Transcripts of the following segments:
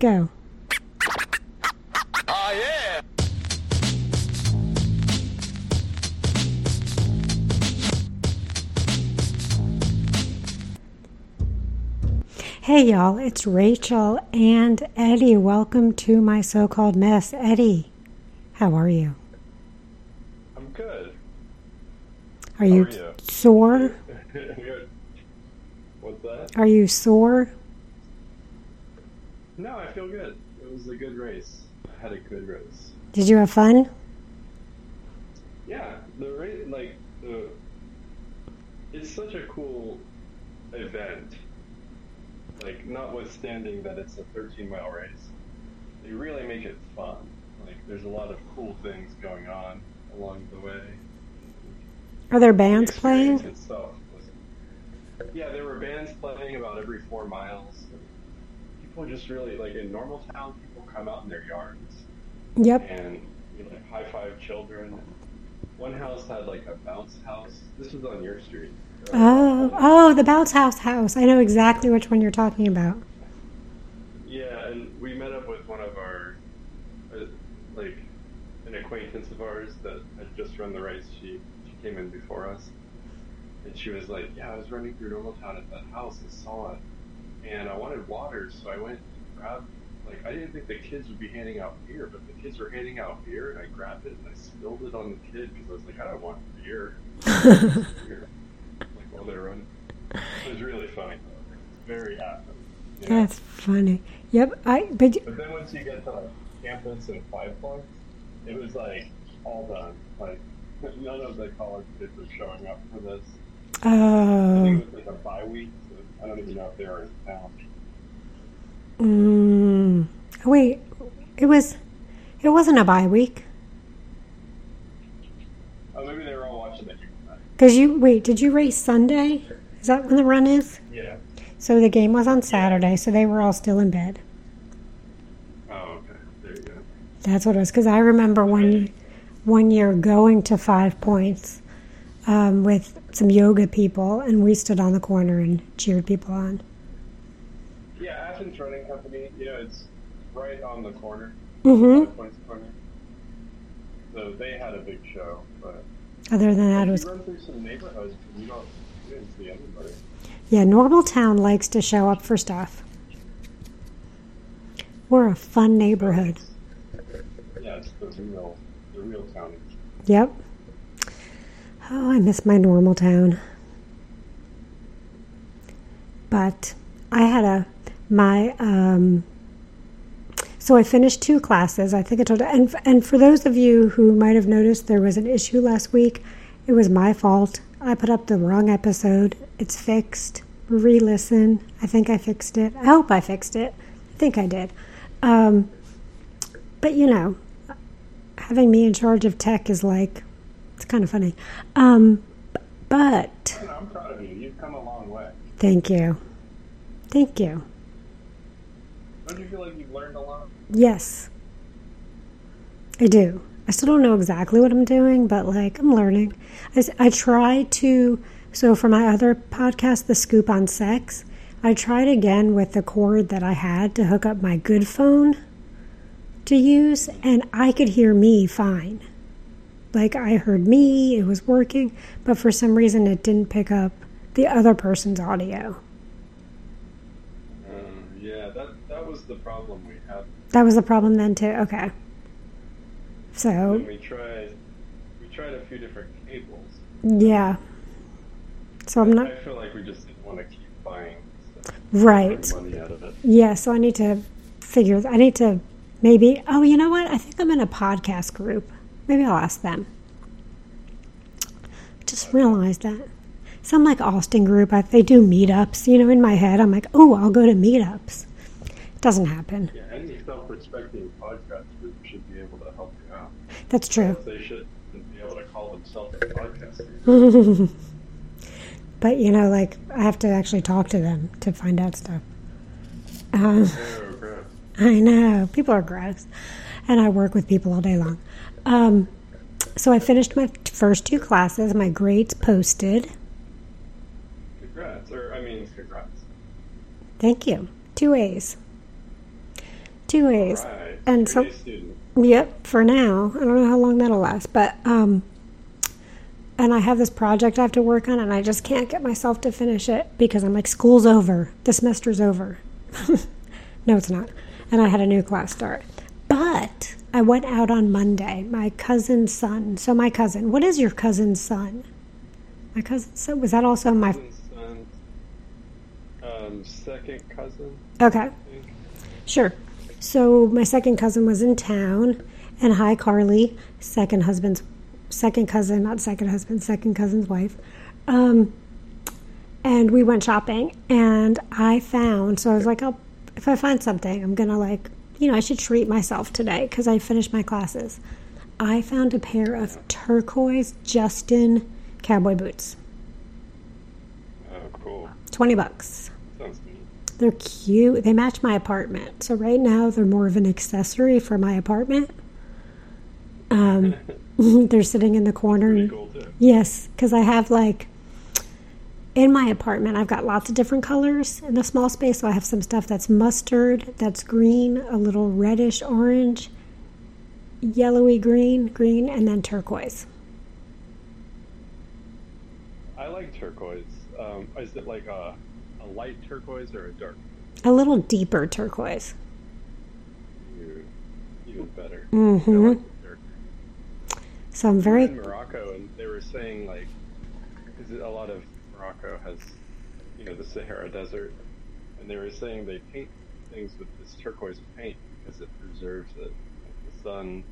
Go. Oh, yeah. Hey, y'all, it's Rachel and Eddie. Welcome to my so called mess. Eddie, how are you? I'm good. Are you, are you? sore? What's that? Are you sore? No, I feel good. It was a good race. I had a good race. Did you have fun? Yeah, the race, like the, it's such a cool event. Like, notwithstanding that it's a 13 mile race, they really make it fun. Like, there's a lot of cool things going on along the way. Are there bands experience playing? itself was- yeah, there were bands playing about every four miles. People just really like in normal town. People come out in their yards Yep. and you know, like high five children. One house had like a bounce house. This was on your street. Oh, oh, the Bounce House house. I know exactly which one you're talking about. Yeah, and we met up with one of our, uh, like, an acquaintance of ours that had just run the race. She she came in before us, and she was like, "Yeah, I was running through normal town at that house and saw it, and I wanted water, so I went and grabbed. Like, I didn't think the kids would be handing out beer, but the kids were handing out beer, and I grabbed it and I spilled it on the kid because I was like, I don't want beer. beer. Like while they were running, it was really funny. It's very happy. you know? That's funny. Yep. I but But then once you get to like campus and five points, it was like all done. Like none of the college kids were showing up for this. I oh, think it oh. was like a bye week, so I don't even know if they were in town. mm, wait. It was. It wasn't a bye week Oh, maybe they were all watching the game tonight. because you wait. Did you race Sunday? Is that when the run is? Yeah. So the game was on Saturday, so they were all still in bed. Oh, okay. There you go. That's what it was. Because I remember one one year going to Five Points um, with some yoga people, and we stood on the corner and cheered people on. Yeah, Athens Running Company. You know, it's right on the corner. Mm-hmm. Corner. So they had a big show, but Other than that, it was run through some neighborhoods, you don't you didn't see anybody. yeah. Normal Town likes to show up for stuff. We're a fun neighborhood. Yeah, it's the real, the real town. Yep. Oh, I miss my normal town. But I had a my um so I finished two classes. I think I told and and for those of you who might have noticed there was an issue last week, it was my fault. I put up the wrong episode. It's fixed. Re-listen. I think I fixed it. I hope I fixed it. I think I did. Um, but you know, having me in charge of tech is like it's kind of funny. Um, but I'm proud of you. You've come a long way. thank you, thank you. Don't you feel like you've learned a lot? Yes, I do. I still don't know exactly what I'm doing, but like I'm learning. I try to. So for my other podcast, The Scoop on Sex, I tried again with the cord that I had to hook up my good phone to use, and I could hear me fine. Like I heard me, it was working, but for some reason it didn't pick up the other person's audio. Um, yeah, that that was the problem we had. That was the problem then too. Okay. So And we tried, we tried a few different cables. yeah. So I'm not I feel like we just didn't want to keep buying stuff, right. money out of it. Yeah, so I need to figure. I need to maybe. Oh, you know what? I think I'm in a podcast group. Maybe I'll ask them. Just realized that some like Austin group. I, they do meetups. You know, in my head, I'm like, oh, I'll go to meetups. It doesn't happen. Yeah, any self-respecting podcast group should be able to help you out. That's true. They should be able to call themselves a podcast. But you know, like I have to actually talk to them to find out stuff. Um. I know people are gross, and I work with people all day long. Um, so I finished my first two classes. My grades posted. Congrats, or I mean, congrats. Thank you. Two A's. two A's. Right. And so, yep, for now. I don't know how long that'll last, but um, and I have this project I have to work on, and I just can't get myself to finish it because I'm like, school's over, the semester's over. no, it's not. And I had a new class start, but I went out on Monday. My cousin's son. So my cousin. What is your cousin's son? My cousin's son. Was that also my? Son, um, second cousin, Okay. Sure. So my second cousin was in town, and hi Carly, second husband's second cousin, not second husband, second cousin's wife. Um, and we went shopping, and I found. So I was like, oh, if I find something, I'm gonna like, you know, I should treat myself today because I finished my classes. I found a pair of turquoise Justin cowboy boots. Oh, cool. Twenty bucks. Sounds neat. They're cute. They match my apartment. So right now they're more of an accessory for my apartment. Um, they're sitting in the corner. Cool. Yes, because I have like in my apartment, I've got lots of different colors in the small space. So I have some stuff that's mustard, that's green, a little reddish orange, yellowy green, green, and then turquoise. I like turquoise. Um, is it like a, a light turquoise or a dark? A little deeper turquoise. Even, even better. hmm I like. So I'm in very Morocco, and they were saying like, is it a lot of Morocco has, you know, the Sahara Desert, and they were saying they paint things with this turquoise paint because it preserves it. Like the sun,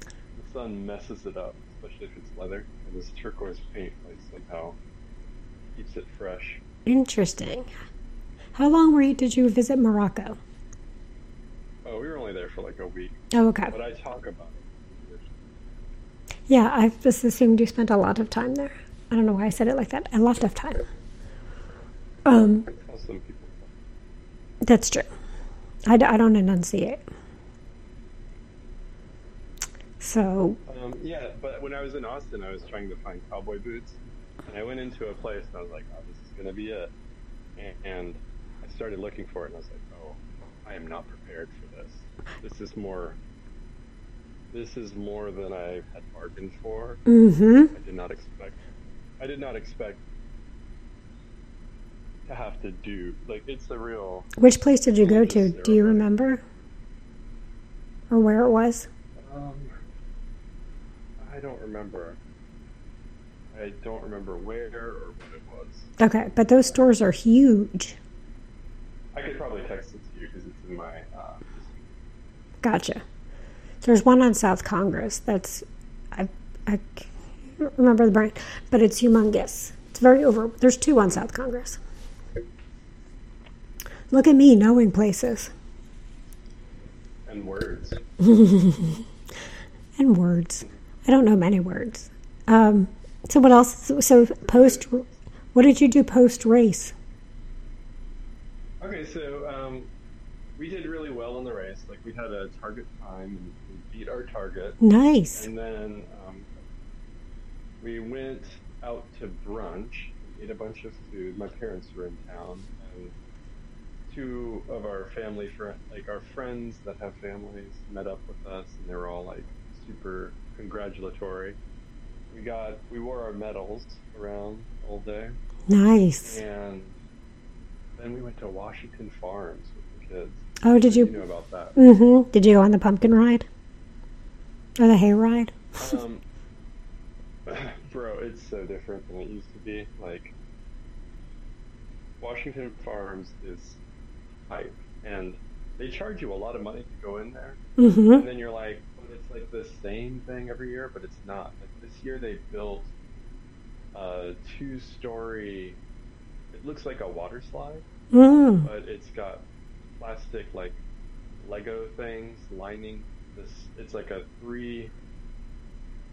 the sun messes it up, especially if it's leather, and this turquoise paint like somehow keeps it fresh. interesting. How long were you? Did you visit Morocco? Oh, we were only there for like a week, Oh, okay. but I talk about it. Yeah, I just assumed you spent a lot of time there. I don't know why I said it like that. A lot of time. Um, That's how some people. that's true. I, d- I don't enunciate. So, Um, yeah, but when I was in Austin, I was trying to find cowboy boots, and I went into a place and I was like, "Oh, this is gonna be it," and, and I started looking for it, and I was like, "Oh, I am not prepared for this. This is more. This is more than I had bargained for. mm-hmm. I did not expect. I did not expect to have to do like it's a real. Which place did you go to? Do you remember? Or where it was? Um, I don't remember. I don't remember where or what it was. Okay, but those stores are huge. I could probably text it to you because it's in my. Uh, Gotcha. There's one on South Congress that's I I remember the brand, but it's humongous. It's very over. There's two on South Congress. Look at me knowing places and words. and words. I don't know many words. Um, so what else? So post. What did you do post race? Okay, so um, we did really well in the race. Like we had a target time and we beat our target. Nice. And then we went out to brunch, ate a bunch of food. My parents were in town, and two of our family friends, like our friends that have families, met up with us, and they were all like super congratulatory. We got, we wore our medals around all day, Nice. and then we went to Washington Farms with the kids. Oh, did You you? know about that? Mm-hmm. Did you go on the pumpkin ride or the hay ride? um, bro, it's so different than it used to be. Like, Washington Farms is hype, and they charge you a lot of money to go in there. Mm-hmm. And then you're like, but it's like the same thing every year, but it's not. Like this year they built a two-story. It looks like a water slide, Mm. but it's got plastic like Lego things lining this. It's like a three.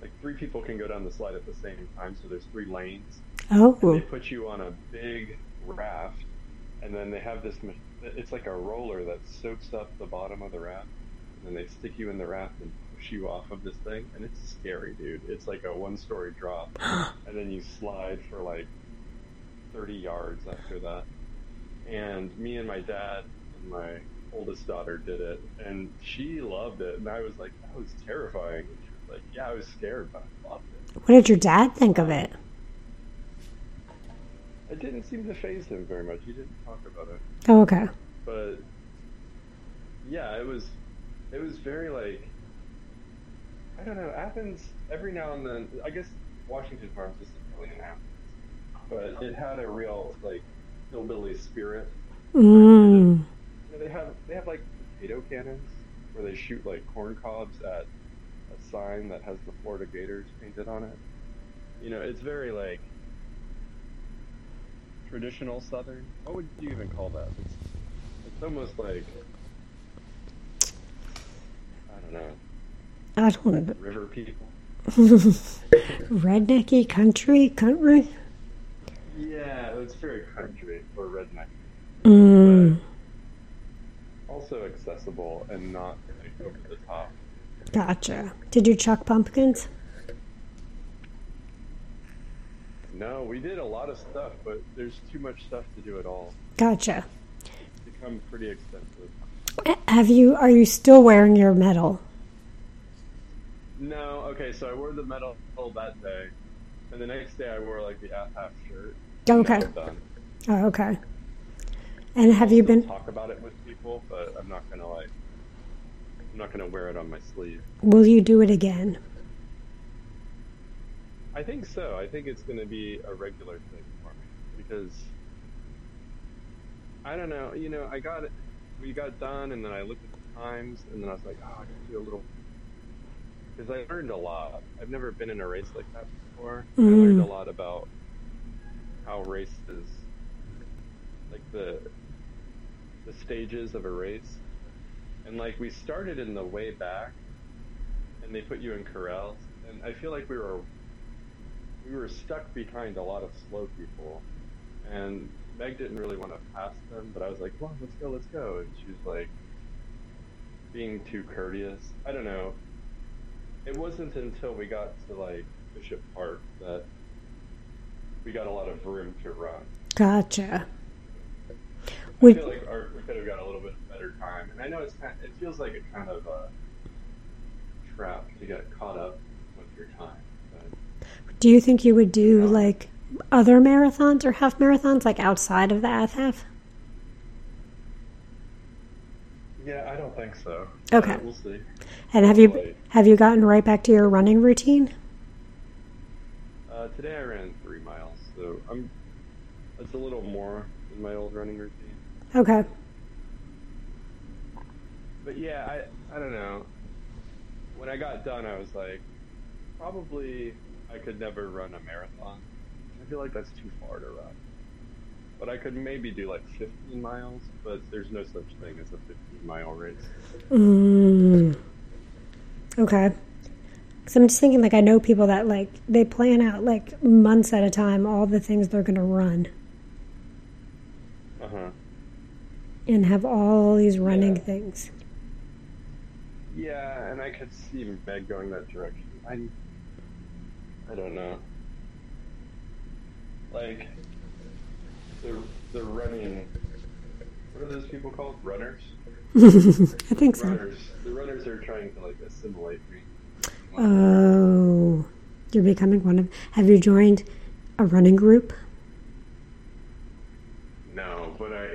Like three people can go down the slide at the same time, so there's three lanes. Oh. And they Oh. put you on a big raft, and then they have this. It's like a roller that soaks up the bottom of the raft, and then they stick you in the raft and push you off of this thing, and it's scary, dude. It's like a one-story drop, and then you slide for like 30 yards after that. And me and my dad and my oldest daughter did it, and she loved it, and I was like, that was terrifying. Like, yeah, I was scared, but I loved it. What did your dad think of it? It didn't seem to faze him very much. He didn't talk about it, Oh, okay. but yeah, it was it was very like I don't know. Athens every now and then. I guess Washington Farms isn't really in Athens, but it had a real like hillbilly spirit. Mm. You know, they have they have like potato cannons where they shoot like corn cobs at sign that has the Florida Gators painted on it. You know, it's very like traditional Southern. What would you even call that? It's it's almost like I don't know, I don't know. river people. rednecky country country. Yeah, it's very country or redneck. Mm. Also accessible and not like over the top. Gotcha. Did you chuck pumpkins? No, we did a lot of stuff, but there's too much stuff to do it all. Gotcha. It's become pretty expensive. Have you? Are you still wearing your medal? No, okay, so I wore the medal that day, and the next day I wore like the half shirt. Okay. Oh, okay. And have you Still been? talk about it with people, but I'm not gonna like. I'm not gonna wear it on my sleeve. Will you do it again? I think so. I think it's gonna be a regular thing for me because I don't know. You know, I got it. We got done, and then I looked at the times, and then I was like, oh, I can do a little. Because I learned a lot. I've never been in a race like that before. I Mm. learned a lot about how races, like the the stages of a race, and like we started in the way back, and they put you in corrals, and I feel like we were we were stuck behind a lot of slow people, and Meg didn't really want to pass them, but I was like, "Come on, let's go, let's go," and she was like being too courteous. I don't know. It wasn't until we got to like Bishop Park that we got a lot of room to run. Gotcha. I feel like our, we could have got a little bit better time, and I know it's kind. It feels like a kind of a trap to get caught up with your time. But do you think you would do like other marathons or half marathons, like outside of the half? yeah, I don't think so. Okay. Uh, we'll see. And have you have you gotten right back to your running routine? Uh, today I ran three miles, so I'm. It's a little more than my old running routine. Okay. But yeah, I I don't know. When I got done, I was like, probably I could never run a marathon. I feel like that's too far to run. But I could maybe do like 15 miles, but there's no such thing as a 15 mile race. Mm. Okay. Because I'm just thinking, like, I know people that, like, they plan out, like, months at a time all the things they're going to run Uh huh. And have all these running Yeah. things. Yeah, and I could see Meg going that direction. I, I don't know. Like the the running. What are those people called? Runners. I think so. Runners. The runners are trying to like assimilate me. Oh, you're becoming one of. Have you joined a running group? No, but I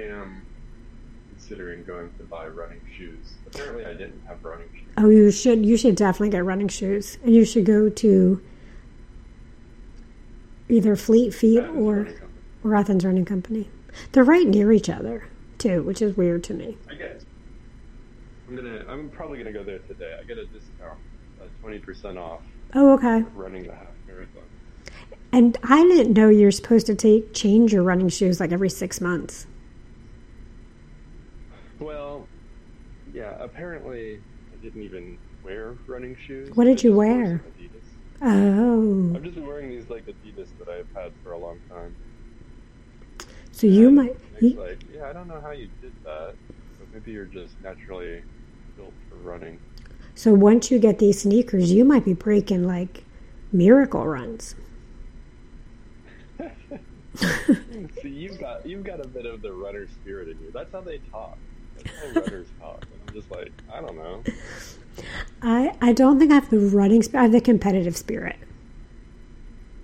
considering going to buy running shoes. Apparently, I didn't have running shoes. Oh, you should. You should definitely get running shoes, and you should go to either Fleet Feet Athens or Running Company. or Athens Running Company. They're right near each other too, which is weird to me. I guess. I'm gonna. I'm probably gonna go there today. I get a discount, twenty percent off Oh, okay. running the half marathon. And I didn't know you're supposed to take change your running shoes like every six months. Well, yeah. Apparently, I didn't even wear running shoes. What did I you wear? Oh, I've just been wearing these like Adidas that I've had for a long time. so you And might. You, like, yeah, I don't know how you did that, but maybe you're just naturally built for running. so once you get these sneakers, you might be breaking like miracle runs. See, you've got you've got a bit of the runner spirit in you. That's how they talk. That's how runners talk. And I'm just like, I don't know. I I don't think I have the running spirit. I have the competitive spirit.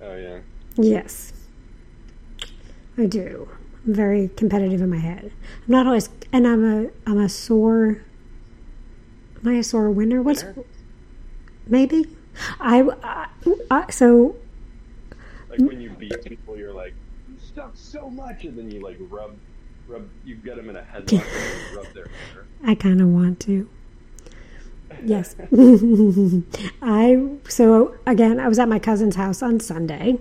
Oh yeah. Yes, I do. I'm very competitive in my head. I'm not always, and I'm a I'm a sore. Am I a sore winner? What's Winner? maybe? I, I, I so Like when you beat people, you're like, you suck so much, and then you like rub, rub. You get them in a headlock and rub their hair. I kind of want to. Yes. I so again, I was at my cousin's house on Sunday.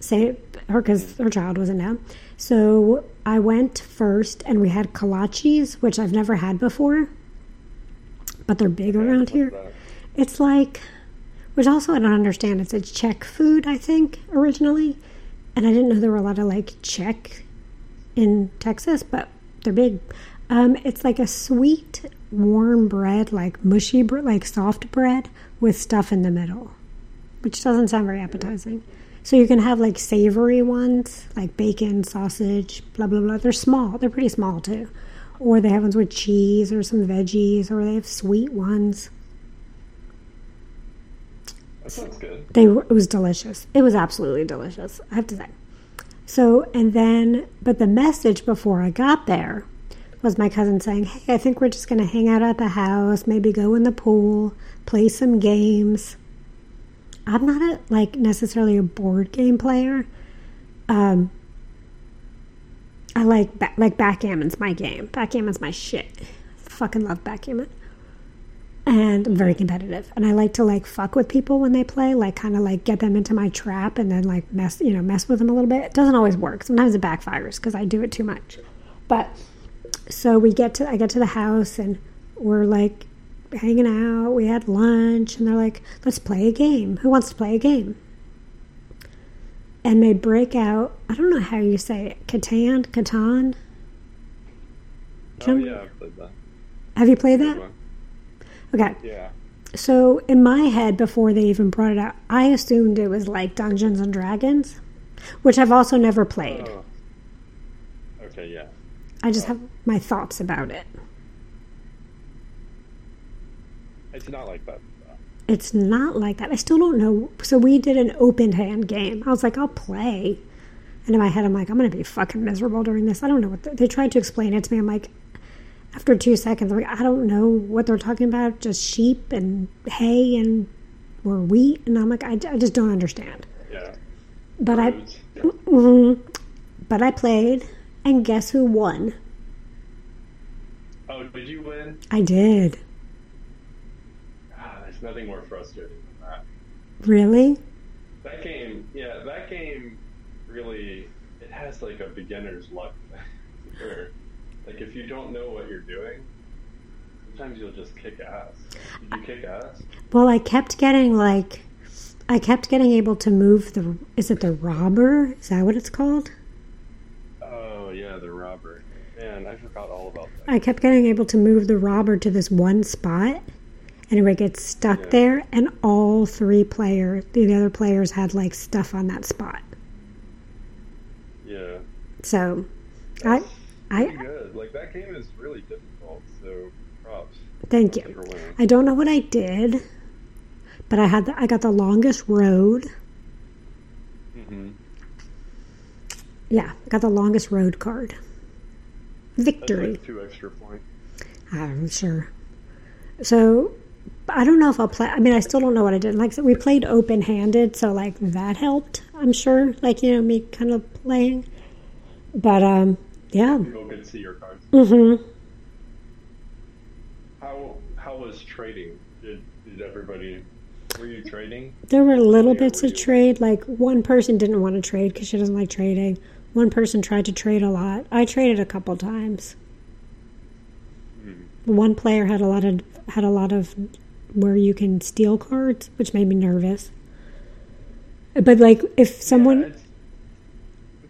Say her because mm-hmm. her child wasn't now. So I went first, and we had kolaches, which I've never had before, but they're big around here. that? It's like, which also I don't understand. It's a Czech food, I think, originally, and I didn't know there were a lot of like Czech in Texas, but they're big. Um, it's like a sweet, warm bread, like mushy, bre- like soft bread with stuff in the middle, which doesn't sound very appetizing. So you can have like savory ones, like bacon, sausage, blah blah blah. They're small. They're pretty small too. Or they have ones with cheese or some veggies, or they have sweet ones. That sounds good. They were, it was delicious. It was absolutely delicious. I have to say. So and then, but the message before I got there was my cousin saying, "Hey, I think we're just going to hang out at the house, maybe go in the pool, play some games." I'm not a, like necessarily a board game player. Um, I like ba- like backgammon's my game. Backgammon's my shit. fucking love backgammon and I'm very competitive. And I like to like fuck with people when they play, like kind of like get them into my trap and then like mess, you know, mess with them a little bit. It doesn't always work. Sometimes it backfires because I do it too much. But so we get to, I get to the house and we're like hanging out. We had lunch and they're like, let's play a game. Who wants to play a game? And they break out, I don't know how you say it, Catan, Catan. Oh yeah, I've played that. Have you played that? one. Okay. Yeah. So in my head, before they even brought it out, I assumed it was like Dungeons and Dragons, which I've also never played. Oh. Okay, yeah. I just oh. have my thoughts about it. It's not like that. It's not like that. I still don't know. So we did an open hand game. I was like, I'll play. And in my head, I'm like, I'm going to be fucking miserable during this. I don't know what the, they tried to explain it to me. I'm like, after two seconds, I'm like, I don't know what they're talking about. Just sheep and hay and or wheat. And I'm like, I, I just don't understand. Yeah. But I. Mhm. But I played, and guess who won? Oh, did you win? I did. Ah, there's nothing more frustrating than that. Really? That game, yeah, that game really it has like a beginner's luck. Like if you don't know what you're doing, sometimes you'll just kick ass. Did you kick ass? Well, I kept getting like, I kept getting able to move the. Is it the robber? Is that what it's called? Oh yeah, the robber. Man, I forgot all about that. I kept getting able to move the robber to this one spot, and it would get stuck Yeah. there. And all three players, the other players, had like stuff on that spot. Yeah. So, I, I good. Like that game is really difficult, so props thank you. I don't know what I did, but I had the, I got the longest road. Mm-hmm. Yeah, got the longest road card. Victory. like two extra points. I'm sure. So I don't know if I'll play. I mean, I still don't know what I did. Like we played open handed, so like that helped. I'm sure. Like you know, me kind of playing. But um, yeah. People could see your cards. hmm How how was trading? Did did everybody were you trading? There were little bits of trade. Like one person didn't want to trade because she doesn't like trading. One person tried to trade a lot. I traded a couple times. Hmm. One player had a lot of had a lot of where you can steal cards, which made me nervous. But like if someone Yeah,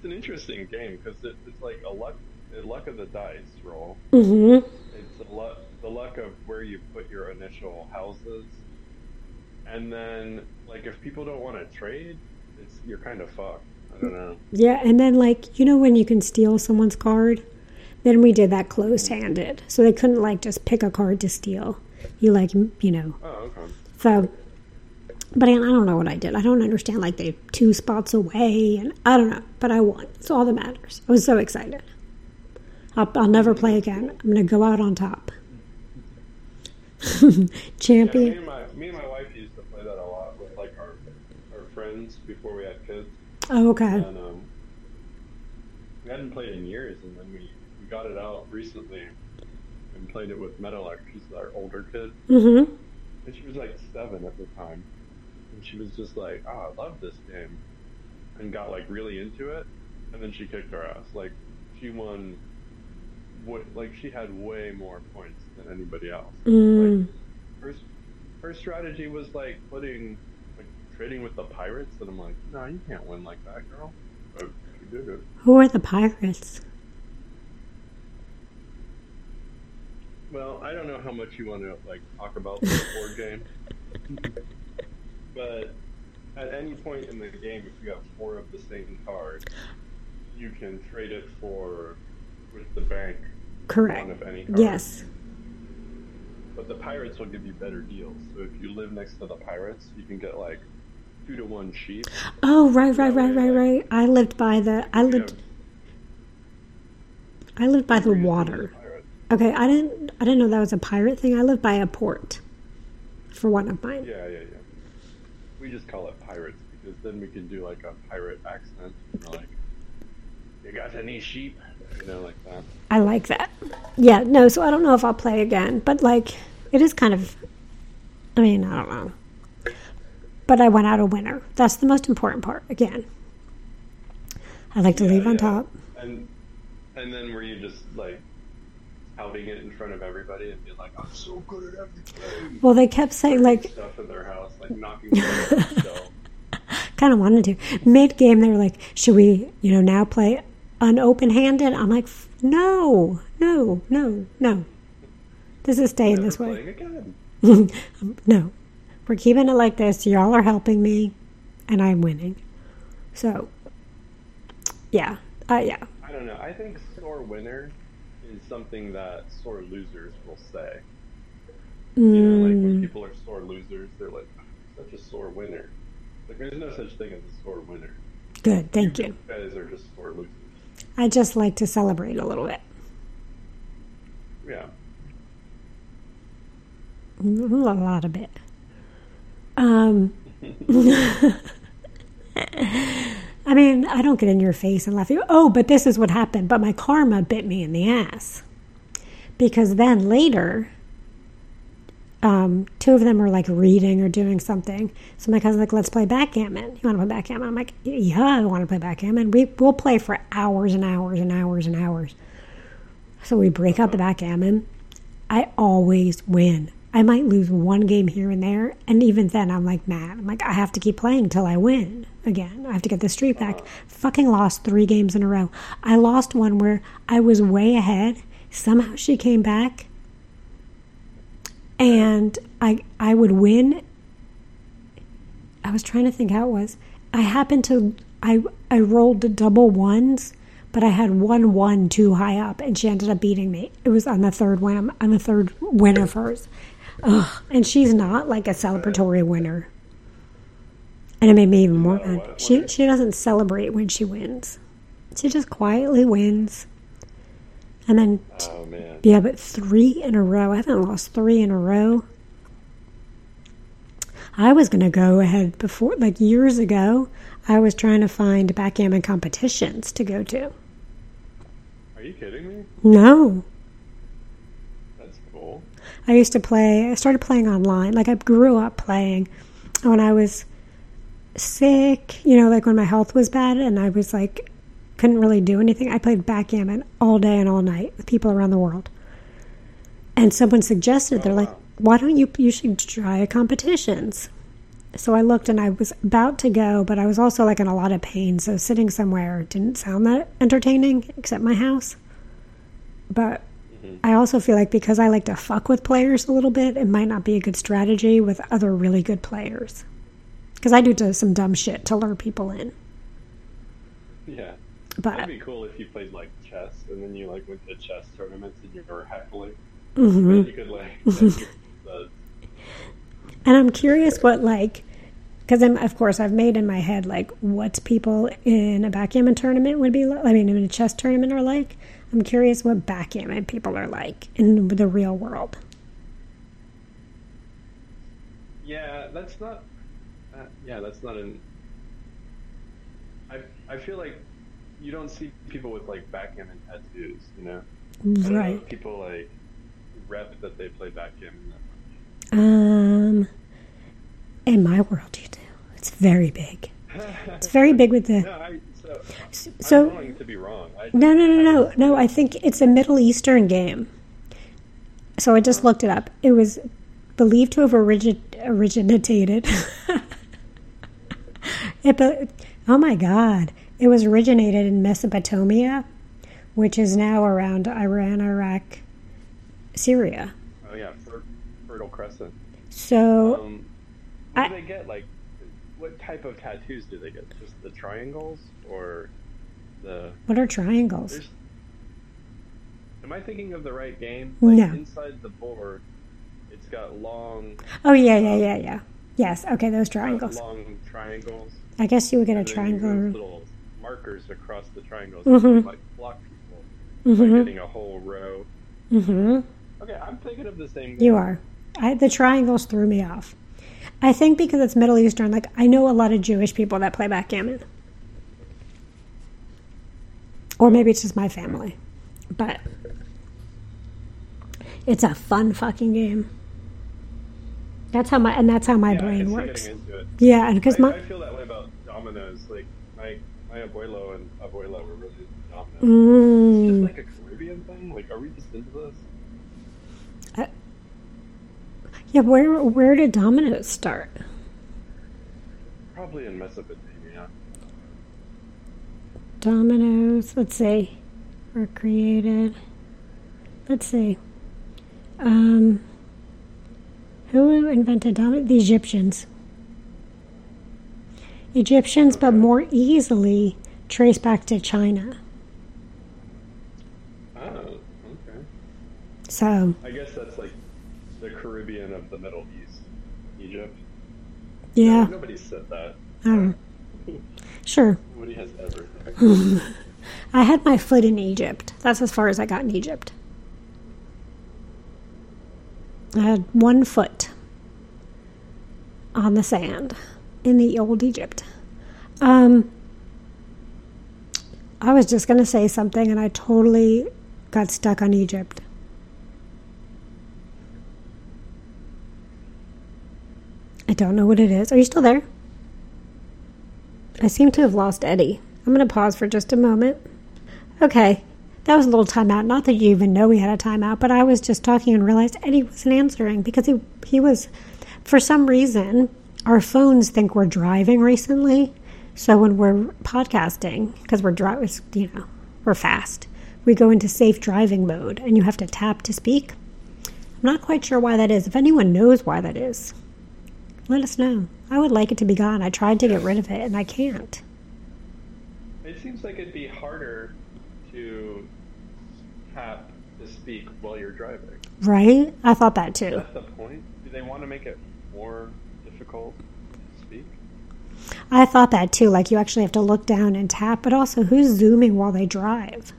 it's, an interesting game because it, it's like a luck a luck of the dice roll. hmm It's the luck the luck of where you put your initial houses, and then like if people don't want to trade, it's you're kind of fucked. I don't know. Yeah, and then like you know when you can steal someone's card, Then we did that closed handed. So they couldn't like just pick a card to steal. You like, you know. Oh, okay. So, but I, I don't know what I did. I don't understand like they two spots away and I don't know, but I won. It's all that matters. I was so excited. I'll, I'll never play again. I'm going to go out on top. Yeah, me Champion. and my me and my wife used to play that a lot with like our our friends before we had kids, Oh, okay. and um, we hadn't played in years, and then we, we got it out recently and played it with Meadowlark. She's our older kid, Mm-hmm. and she was like seven at the time, and she was just like, "Oh, I love this game," and got like really into it, and then she kicked our ass. Like she won. Way, like she had way more points than anybody else. Mm. Her, her strategy was like putting, like trading with the pirates, and I'm like, no, you can't win like that, girl. But she did it. Who are the pirates? Well, I don't know how much you want to like talk about the board game, but at any point in the game, if you have four of the same card, you can trade it for with the bank Correct. one of any card. Yes. But the pirates will give you better deals. So if you live next to the pirates, you can get like two to one sheep. Oh, right, right, right, right, right. I lived by the. I lived. I lived by the water. Okay, I didn't. I didn't know that was a pirate thing. I lived by a port. For one of mine. Yeah, yeah, yeah. We just call it pirates because then we can do like a pirate accent. You know, like, you got any sheep? You know, like that. I like that. Yeah, no, so I don't know if I'll play again, but like it is kind of I mean, I don't know. But I went out a winner. That's the most important part again. I like to Yeah, leave on yeah. top. And and then were you just like touting it in front of everybody and be like, I'm so good at everything. Well, they kept saying like stuff in their house, like knocking stuff off the shelf. kind of wanted to. Mid game, they were like, "Should we, you know, now play unopen handed?" I'm like, "No, no, no, no. This is staying this way. again. no, we're keeping it like this. Y'all are helping me, and I'm winning. So, yeah, uh, yeah, I don't know. I think sore winner something that sore losers will say. You know, like when Mm, people are sore losers, they're like, such a sore winner. Like, there's no such thing as a sore winner. good. Thank you. You guys are just sore losers. I just like to celebrate a little bit. Yeah. A lot of bit. Um, I mean, I don't get in your face and laugh. at you. Oh, but this is what happened. But my karma bit me in the ass. Because then later, um, two of them were like reading or doing something. So my cousin's like, let's play backgammon. You want to play backgammon? I'm like, yeah, I want to play backgammon. We, we'll play for hours and hours and hours and hours. So we break out the backgammon. I always win. I might lose one game here and there, and even then, I'm like mad. I'm like, I have to keep playing till I win again. I have to get the streak back. Fucking lost three games in a row. I lost one where I was way ahead. Somehow she came back, and I I would win. I was trying to think how it was. I happened to I I rolled the double ones, but I had one one too high up, and she ended up beating me. It was on the third win. I'm on the third win of hers. Ugh. And she's not like a celebratory winner. And it made me even more mad. She she doesn't celebrate when she wins. She just quietly wins. And then Oh, man. yeah, but three in a row. I haven't lost three in a row. I was going to go ahead before, like years ago, I was trying to find backgammon competitions to go to. Are you kidding me? No. I used to play, I started playing online. Like I grew up playing when I was sick, you know, like when my health was bad and I was like, couldn't really do anything. I played backgammon all day and all night with people around the world. And someone suggested, they're like, why don't you, you should try competitions. So I looked and I was about to go, but I was also like in a lot of pain. So sitting somewhere didn't sound that entertaining, except my house. But I also feel like because I like to fuck with players a little bit, it might not be a good strategy with other really good players. Because I do some dumb shit to lure people in. Yeah. But That'd be cool if you played like chess and then you like went to chess tournaments and you were heckling. mhm. You could like. the- And I'm curious what like because I'm of course I've made in my head like what people in a backgammon tournament would be like. I mean, in a chess tournament are like. I'm curious what backgammon people are like in the real world. yeah, that's not. Uh, yeah, that's not an. I I feel like you don't see people with like backgammon tattoos. You know. Don't know Right. people like rep that they play backgammon. that Um, in my world, you do. It's very big. It's very big with the. no, I, so, So I'm willing to be wrong. I, no, no, no, no, no. I think it's a Middle Eastern game. So I just looked it up. It was believed to have origi- originated. it, be- oh my God! It was originated in Mesopotamia, which is now around Iran, Iraq, Syria. Oh yeah, Fertile Crescent. So Um, what I- do they get? Like, what type of tattoos do they get? Just the triangles or the? what are triangles? There's, am I thinking of the right game? No. Inside the board, it's got long, Oh yeah, yeah, yeah, yeah. Yes. Okay, those triangles. long triangles. I guess you would get a and then you triangle. little markers across the triangles. Mhm. like block people Mm-hmm. getting a whole row. Mm-hmm. Okay, I'm thinking of the same. Game. You are. I, the triangles threw me off. I think because it's Middle Eastern, like I know a lot of Jewish people that play backgammon. Or maybe it's just my family. But it's a fun fucking game. That's how my and that's how my Yeah, brain works. Yeah, and because I, my I feel that way about dominoes. Like my my abuelo and abuela were really into dominoes. mm, Is this like a Caribbean thing? Like, are we just into this? Yeah, where where did dominoes start? Probably in Mesopotamia. Dominoes. Let's see. Were created. Let's see. Um, who invented dominoes? The Egyptians. Egyptians, but more easily traced back to China. Oh, okay. So, I guess that's like the Caribbean of the Middle East, Egypt. yeah, Nobody said that. I. Sure. Nobody has everything. I had my foot in Egypt. That's as far as I got in Egypt. I had one foot on the sand in the old Egypt. Um, I was just going to say something and I totally got stuck on Egypt. I don't know what it is. Are you still there? I seem to have lost Eddie. I'm going to pause for just a moment. Okay, that was a little timeout. Not that you even know we had a timeout, but I was just talking and realized Eddie wasn't answering because he he was, for some reason, our phones think we're driving recently. So when we're podcasting, because we're driving, you know, we're fast, we go into safe driving mode, and you have to tap to speak. I'm not quite sure why that is. If anyone knows why that is, let us know. I would like it to be gone. I tried to get rid of it, and I can't. It seems like it'd be harder to tap to speak while you're driving. Right? I thought that too. That's the point. Do they want to make it more difficult to speak? I thought that too. Like you actually have to look down and tap, but also who's zooming while they drive?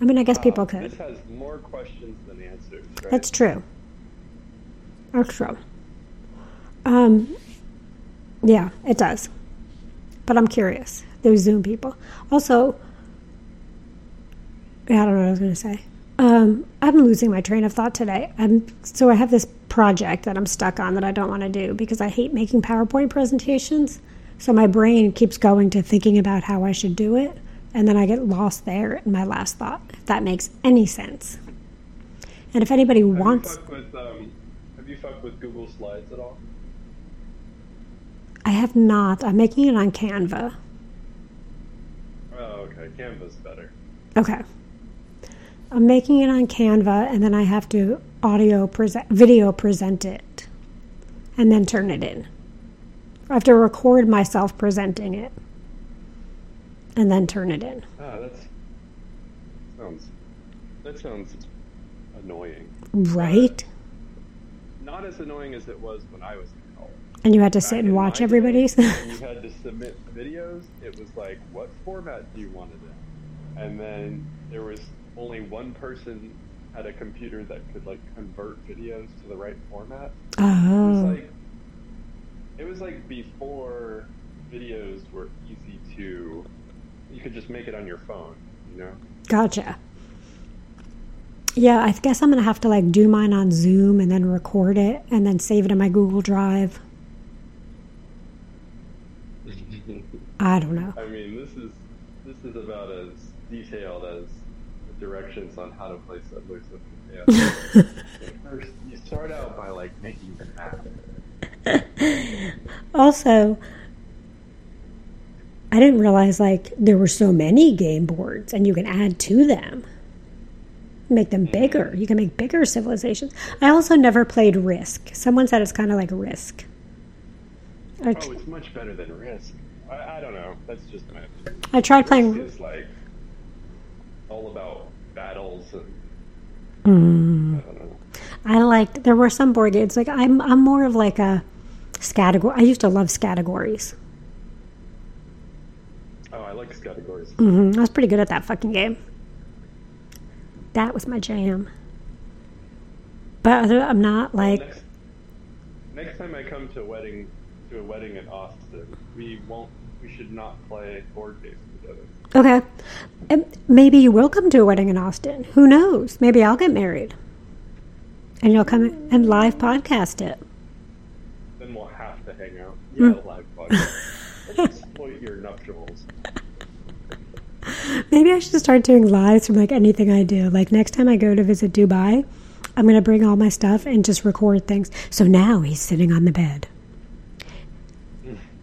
I mean, I guess people Uh, could. This has more questions than answers, right? That's true. True. Um, yeah, it does. But I'm curious. Those Zoom people. Also, yeah, I don't know what I was going to say. Um, I'm losing my train of thought today. I'm so I have this project that I'm stuck on that I don't want to do because I hate making PowerPoint presentations. So my brain keeps going to thinking about how I should do it, and then I get lost there in my last thought. If that makes any sense. And if anybody wants, with um, fucked with Google Slides at all? I have not. I'm making it on Canva. Oh, okay. Canva's better. Okay. I'm making it on Canva and then I have to audio present video present it and then turn it in. I have to record myself presenting it. and then turn it in. Ah, that's sounds that sounds annoying. Right? Not as annoying as it was when I was in college. And you had to Back sit and watch everybody's. when you had to submit videos. It was like, what format do you want it in? And then there was only one person had a computer that could like convert videos to the right format. It was oh. like it was like before videos were easy to you could just make it on your phone, you know? Gotcha. Yeah, I guess I'm gonna have to like do mine on Zoom and then record it and then save it in my Google Drive. I don't know. I mean, this is this is about as detailed as directions on how to play Subway Surfers. Yeah. First, you start out by like making the map. Also, I didn't realize like there were so many game boards and you can add to them. Make them bigger. You can make bigger civilizations. I also never played Risk. Someone said it's kind of like Risk. I, Oh, it's much better than Risk. I, I don't know. That's just my opinion. I tried playing. Risk is like all about battles and Mm, I don't know. I liked. There were some board games like I'm. I'm more of like a Scattergories. I used to love Scattergories. Oh, I like Scattergories. hmm I was pretty good at that fucking game. That was my jam. But other, I'm not like. next, next time I come to a wedding to a wedding in Austin, we won't. We should not play board games together. Okay. And maybe you will come to a wedding in Austin. Who knows? Maybe I'll get married. And you'll come and live podcast it. Then we'll have to hang out. Hmm. Yeah, live podcast. Let's exploit your nuptials. Maybe I should start doing lives from like anything I do. Like next time I go to visit Dubai, I'm going to bring all my stuff and just record things. So now he's sitting on the bed.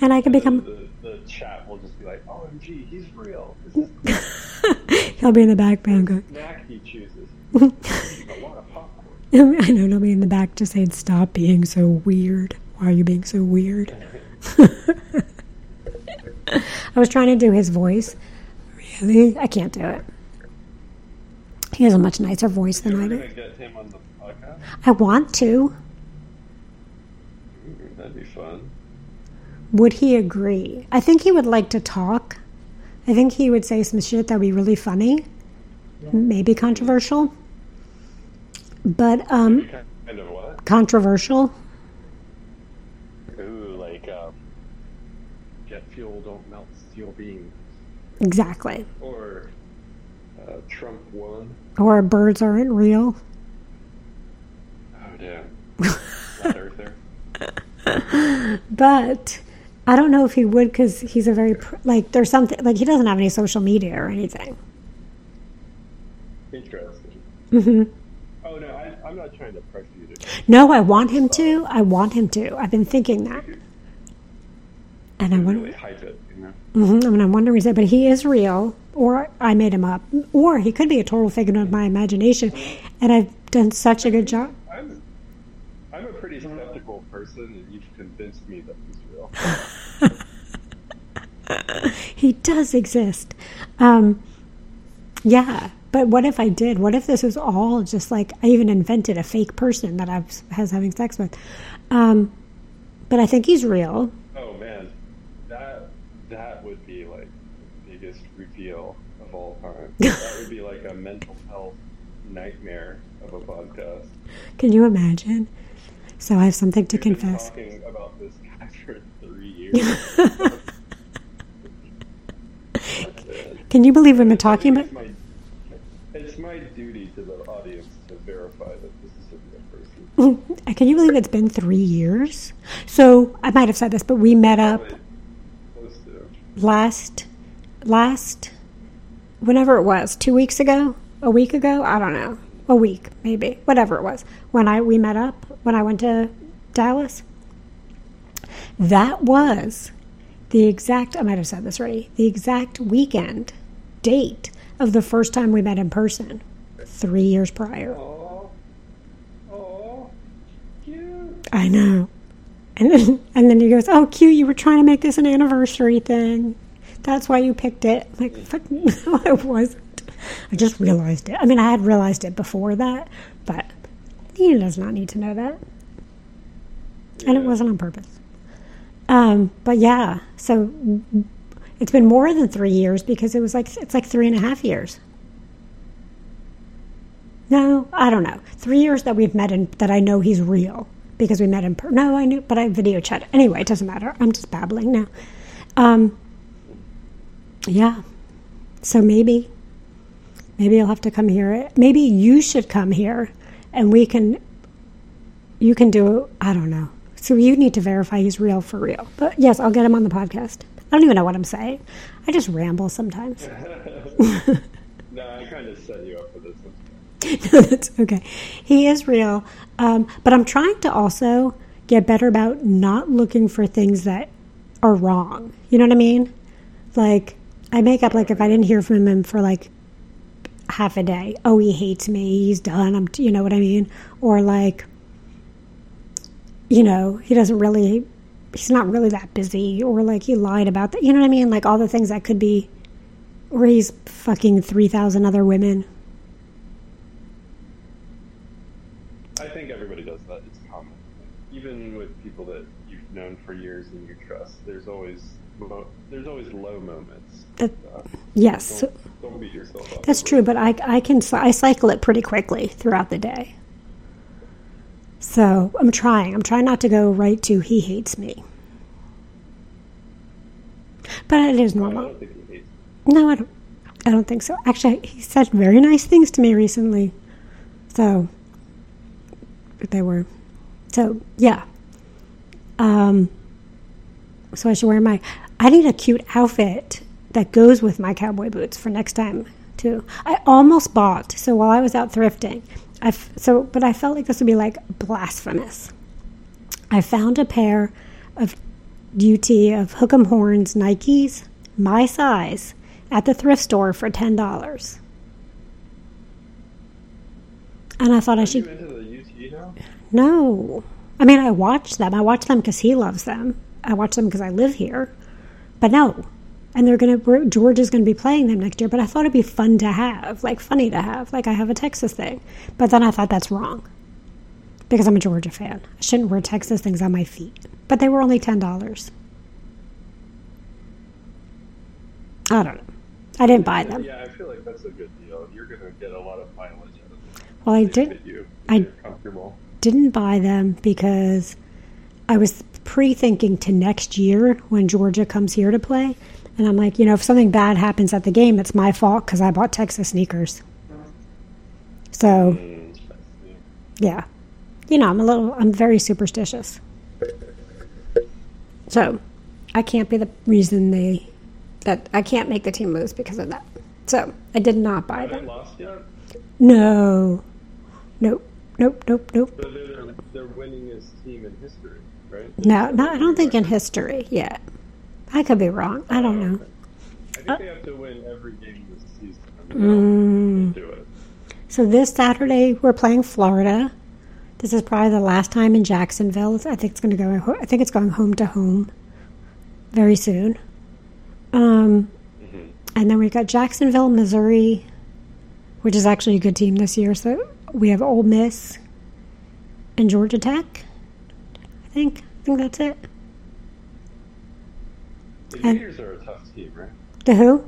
and I can become, The, the chat will just be like, "OMG, he's real. He'll be in the background going, the snack he chooses. a lot of popcorn." I know, be in the back just saying, stop being so weird. Why are you being so weird? I was trying to do his voice. Really? I can't do it. He has a much nicer voice than I do. gonna get him on the podcast. I want to. That'd be fun. Would he agree? I think he would like to talk. I think he would say some shit that would be really funny, maybe controversial. But um, Kind of what? controversial. Exactly. or uh, Trump won. Or birds aren't real. Oh damn, flat earther. But I don't know if he would because he's a very like there's something like he doesn't have any social media or anything. Interesting. hmm Oh no, I, I'm not trying to pressure you to. No, I want him to. I want him to. I've been thinking that, and I really want. hype it, you know. hmm I mean, I'm wondering, is it, but he is real, or I made him up, or he could be a total figment of my imagination, and I've done such a good job. I'm I'm a pretty skeptical person, and you've convinced me that he's real. he does exist. Um, yeah, but what if I did? What if this was all just like I even invented a fake person that I was has having sex with? Um, but I think he's real. Oh man, that that would be like the biggest reveal of all time. that would be like a mental health nightmare of a podcast. Can you imagine? So I have something to We've been confess. talking about this guy for three years. Can you believe we've been talking about? It's my, it's my duty to the audience to verify that this is a real person. Can you believe it's been three years? So I might have said this, but we met up Probably close to. last, last, whenever it was, two weeks ago, a week ago, I don't know, a week maybe, whatever it was. When I we met up when I went to Dallas, that was the exact. I might have said this already. The exact weekend date of the first time we met in person, three years prior. Oh, oh, cute. I know. And then, and then he goes, "Oh, cute! You were trying to make this an anniversary thing. That's why you picked it." Like, fuck, no, I wasn't. I just realized it. I mean, I had realized it before that, but he does not need to know that, and it wasn't on purpose. Um, but yeah, so it's been more than three years because it was like it's like three and a half years. No, I don't know. Three years that we've met and that I know he's real because we met in per- no, I knew, but I video chat anyway. It doesn't matter. I'm just babbling now. Um, yeah. So maybe, maybe you'll have to come here. Maybe you should come here, and we can. You can do. I don't know. So you need to verify he's real for real. But yes, I'll get him on the podcast. I don't even know what I'm saying. I just ramble sometimes. No, I kind of set you up for this one. no, that's okay. He is real. Um, but I'm trying to also get better about not looking for things that are wrong. You know what I mean? Like, I make up, like, if I didn't hear from him for like half a day, oh, he hates me, he's done, I'm, you know what I mean? Or like, you know, he doesn't really, he's not really that busy, or like he lied about that. You know what I mean? Like, all the things that could be, or he's fucking 3,000 other women. I think everybody does that. It's common. Even with people that you've known for years and you trust, there's always there's always low moments. Uh, Yes. don't, don't beat yourself up. That's true, but I, I can I cycle it pretty quickly throughout the day. So I'm trying. I'm trying not to go right to he hates me. But it is I normal. don't think he hates. No, I don't. I don't think so. Actually, he said very nice things to me recently. So they were. So yeah. Um. So I should wear my. I need a cute outfit that goes with my cowboy boots for next time too. I almost bought. So while I was out thrifting, I f- so but I felt like this would be like blasphemous. I found a pair of UT of Hook'em Horns Nikes, my size, at the thrift store for ten dollars. And I thought I should you into the UT now? no. I mean, I watch them. I watch them because he loves them. I watch them because I live here. But no. And they're going to, Georgia is going to be playing them next year. But I thought it'd be fun to have, like funny to have. Like I have a Texas thing. But then I thought that's wrong because I'm a Georgia fan. I shouldn't wear Texas things on my feet. But they were only $10. I don't know. I didn't buy them. Yeah, I feel like that's a good deal. You're gonna get a lot of mileage out of them. Well, I did. you. I- comfortable. didn't buy them because I was pre thinking to next year when Georgia comes here to play. And I'm like, you know, if something bad happens at the game, it's my fault because I bought Texas sneakers. So, yeah. You know, I'm a little, I'm very superstitious. So, I can't be the reason they, that I can't make the team lose because of that. So, I did not buy Have them. lost yet? No. Nope. Nope. Nope. Nope. So they're their, their winningest team in history, right? No, no, I don't think in history yet. I could be wrong. I don't know. I think they have to win every game this season. I Mm. mean, they'll do it. So this Saturday we're playing Florida. This is probably the last time in Jacksonville. I think it's going to go. I think it's going home to home very soon. Um, Mhm. and then we've got Jacksonville, Missouri, which is actually a good team this year. So we have Ole Miss and Georgia Tech. I think. I think that's it. The And- Gators are a tough team, right? The who?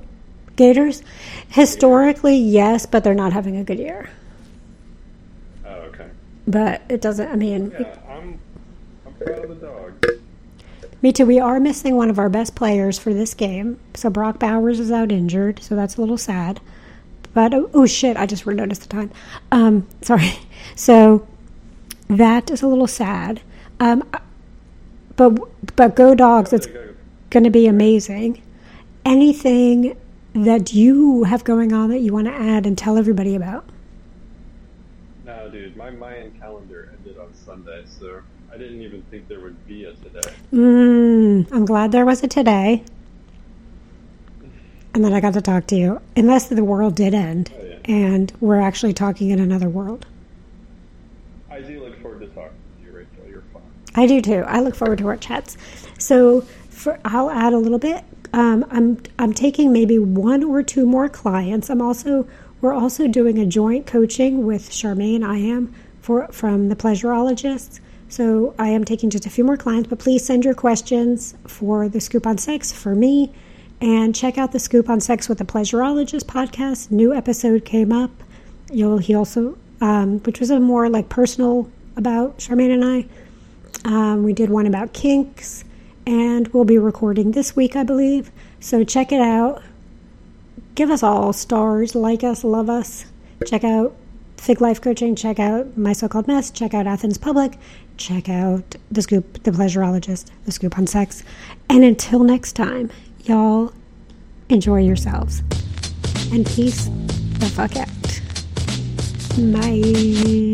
Gators? Historically, yes, but they're not having a good year. Oh, okay. But it doesn't. I mean, Yeah, I'm I'm proud of the dogs. me too. We are missing one of our best players for this game. So Brock Bowers is out injured, so that's a little sad. But oh, oh shit! I just noticed the time. Um, sorry. So that is a little sad. Um, but but go dogs! It's got- going to be amazing. Anything that you have going on that you want to add and tell everybody about? No, dude, my Mayan calendar ended on Sunday, so I didn't even think there would be a today. Mm, I'm glad there was a today. And then I got to talk to you. Unless the world did end Oh, yeah. and we're actually talking in another world. I do look forward to talking to you, Rachel. You're fun. I do too. I look forward to our chats. So for, I'll add a little bit. Um, I'm I'm taking maybe one or two more clients. I'm also we're also doing a joint coaching with Charmaine. I am for from the Pleasurologists. So I am taking just a few more clients, but please send your questions for the Scoop on Sex for me. And check out the Scoop on Sex with the Pleasurologist podcast. New episode came up. You'll he also, um, which was a more like personal about Charmaine and I. Um, we did one about kinks, and we'll be recording this week, I believe. So check it out. Give us all stars, like us, love us. Check out Fig Life Coaching. Check out My So Called Mess. Check out Athens Public. Check out The Scoop, The Pleasurologist, The Scoop on Sex. And until next time, y'all enjoy yourselves. And peace the fuck out. Bye.